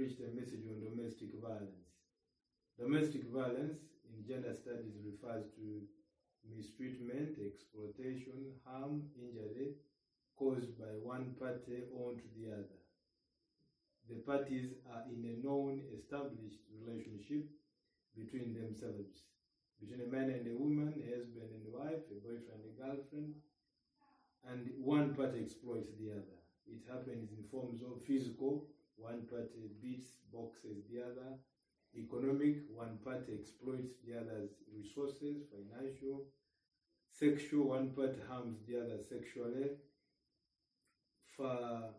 preached a message on domestic violence. Domestic violence in gender studies refers to mistreatment, exploitation, harm, injury caused by one party onto the other. The parties are in a known established relationship between themselves, between a man and a woman, a husband and wife, a boyfriend and a girlfriend, and one party exploits the other. It happens in forms of physical, one party beats, boxes the other, economic, one party exploits the other's resources, financial, sexual, one party harms the other sexually, for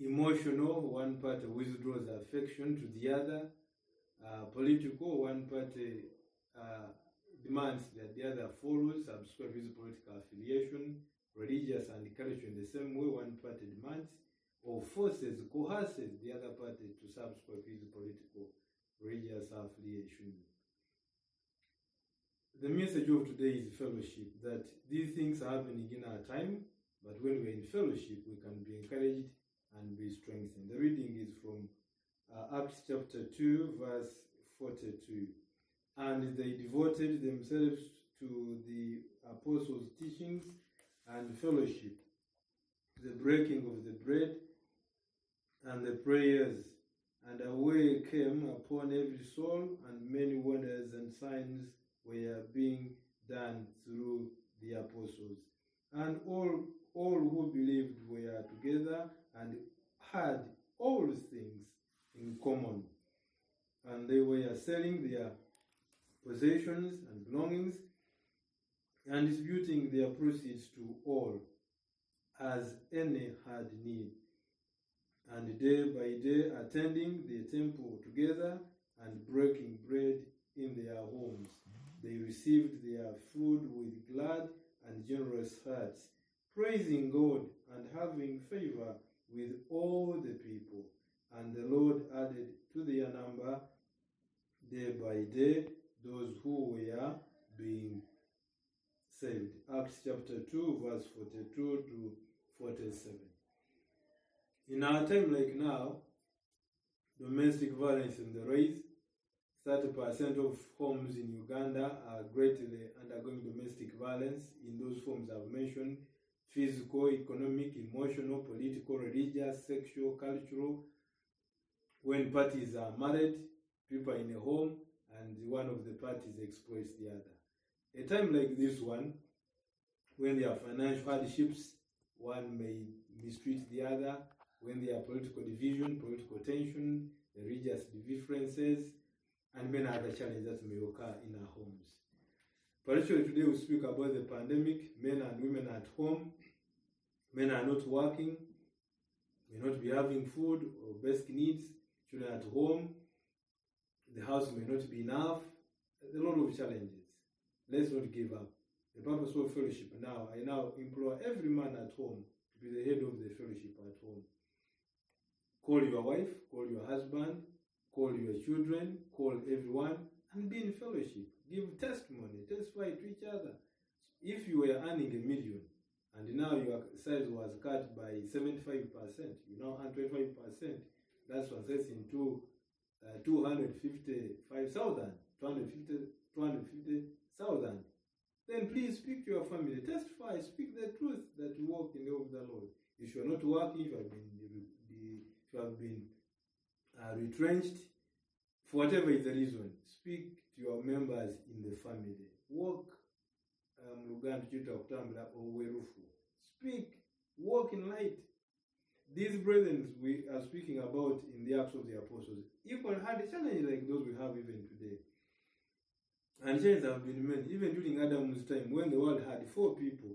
emotional, one party withdraws affection to the other, uh, political, one party uh, demands that the other follows, subscribe his political affiliation, religious and cultural in the same way one party demands, or forces, coerces the other party to subscribe his political, religious affiliation. The message of today is fellowship, that these things are happening in our time, but when we're in fellowship, we can be encouraged and be strengthened. The reading is from uh, Acts chapter 2, verse 42. And they devoted themselves to the apostles' teachings and fellowship, the breaking of the bread and the prayers. And away came upon every soul, and many wonders and signs were being done through the apostles. And all, all who believed were together and had all things in common. And they were selling their possessions and belongings and distributing their proceeds to all as any had need. And day by day attending the temple together and breaking bread in their homes. They received their food with glad and generous hearts, praising God and having favor with all the people. And the Lord added to their number day by day those who were being saved. Acts chapter 2, verse 42 to 47. In our time like now, domestic violence in the rise. 30% of homes in Uganda are greatly undergoing domestic violence in those forms I've mentioned physical, economic, emotional, political, religious, sexual, cultural. When parties are married, people are in a home, and one of the parties exploits the other. A time like this one, when there are financial hardships, one may mistreat the other. When there are political division, political tension, religious differences, and many other challenges that may occur in our homes. Particularly today, we speak about the pandemic. Men and women at home. Men are not working, may not be having food or basic needs. Children at home. The house may not be enough. A lot of challenges. Let's not give up. The purpose of fellowship now, I now implore every man at home to be the head of the fellowship at home. Call your wife, call your husband, call your children, call everyone, and be in fellowship. Give testimony, testify to each other. If you were earning a million and now your size was cut by 75%, you now earn 25%, that translates into uh, 255,000, 250, 250,000. Then please speak to your family, testify, speak the truth that you walk in the way of the Lord. If you are not working, you have been, have been uh, retrenched, for whatever is the reason, speak to your members in the family. Walk um, Luganda Chita Kutambula. Speak, walk in light. These brethren we are speaking about in the Acts of the Apostles equally had a challenge like those we have even today. And challenges have been many, even during Adam's time when the world had four people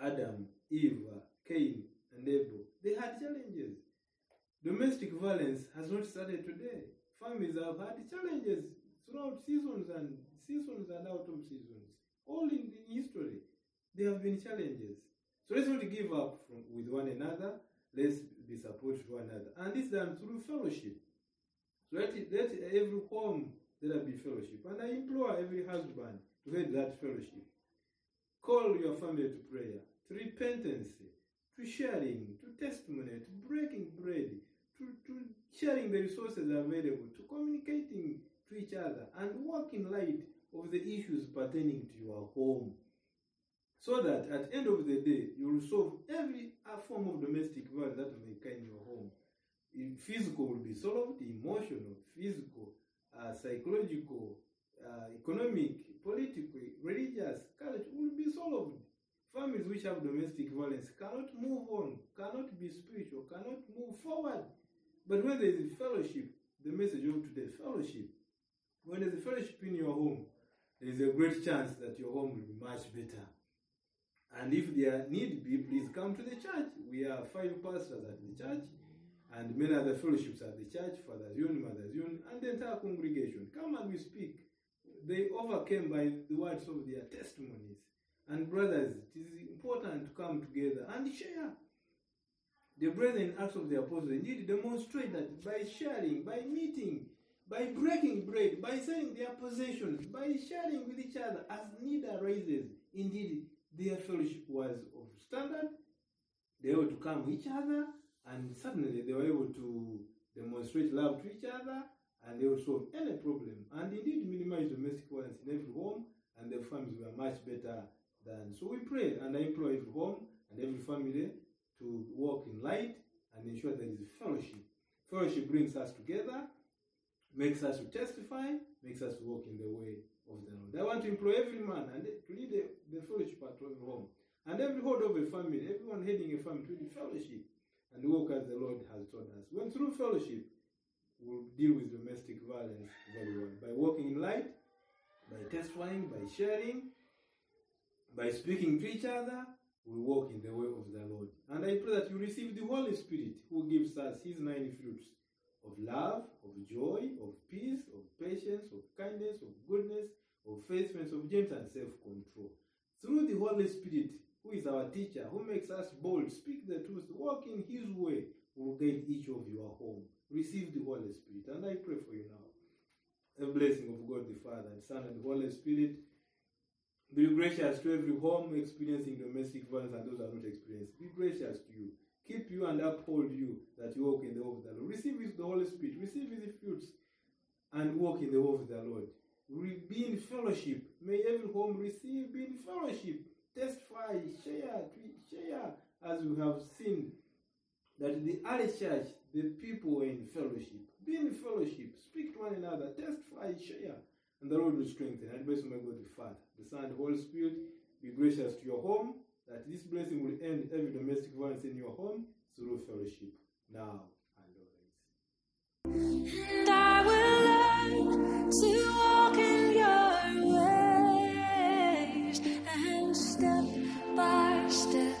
Adam, Eve, Cain, and Abel. They had challenges. Domestic violence has not started today. Families have had challenges throughout seasons and seasons and out of seasons. All in, in history, there have been challenges. So let's not give up from, with one another. Let's be supportive to one another. And this done through fellowship. So let, let every home there be fellowship. And I implore every husband to head that fellowship. Call your family to prayer, to repentance, to sharing, to, to sharing the resources available, to communicating to each other, and work in light of the issues pertaining to your home. So that at the end of the day, you will solve every form of domestic violence that may occur in your home. Physical will be solved, emotional, physical, uh, psychological, uh, economic, political, religious, culture will be solved. Families which have domestic violence cannot move on, cannot be spiritual, cannot move forward. But when there is a fellowship, the message of today, fellowship. When there's a fellowship in your home, there is a great chance that your home will be much better. And if there need be, please come to the church. We are five pastors at the church and many other fellowships at the church, Father's Union, Mother's Union, and the entire congregation. Come and we speak. They overcame by the words of their testimonies. And brothers, it is important to come together and share. The brethren, Acts of the Apostles, indeed demonstrate that by sharing, by meeting, by breaking bread, by selling their possessions, by sharing with each other as need arises, indeed their fellowship was of standard. They were to come each other, and suddenly they were able to demonstrate love to each other, and they would solve any problem, and indeed minimize domestic violence in every home, and their families were much better than. So we pray, and I implore every home and every family to walk in light and ensure there is fellowship. Fellowship brings us together, makes us to testify, makes us to walk in the way of the Lord. I want to employ every man and to lead the, the fellowship at every home. And every head of a family, everyone heading a family to lead fellowship and walk as the Lord has taught us. When through fellowship, we'll deal with domestic violence very well. By walking in light, by testifying, by sharing, by speaking to each other, we walk in the way of the Lord. And I pray that you receive the Holy Spirit who gives us his nine fruits of love, of joy, of peace, of patience, of kindness, of goodness, of faithfulness, of gentleness, and self control. Through the Holy Spirit, who is our teacher, who makes us bold, speak the truth, walk in his way, will guide each of your home. Receive the Holy Spirit. And I pray for you now. A blessing of God the Father, and Son, and the Holy Spirit. Be gracious to every home experiencing domestic violence and those who are not experiencing. Be gracious to you keep you and uphold you that you walk in the way of the Lord. Receive his, the Holy Spirit, receive his fruits, and walk in the way of the Lord. Be in fellowship. May every home receive, be in fellowship. Testify, share, share, as we have seen that the early church, the people were in fellowship. Be in fellowship, speak to one another, testify, share, and the Lord will strengthen. And bless my God the Father, the Son, and the Holy Spirit. Be gracious to your home that this blessing will end every domestic violence in your home through fellowship now and always. And I will learn to walk in your ways and step by step.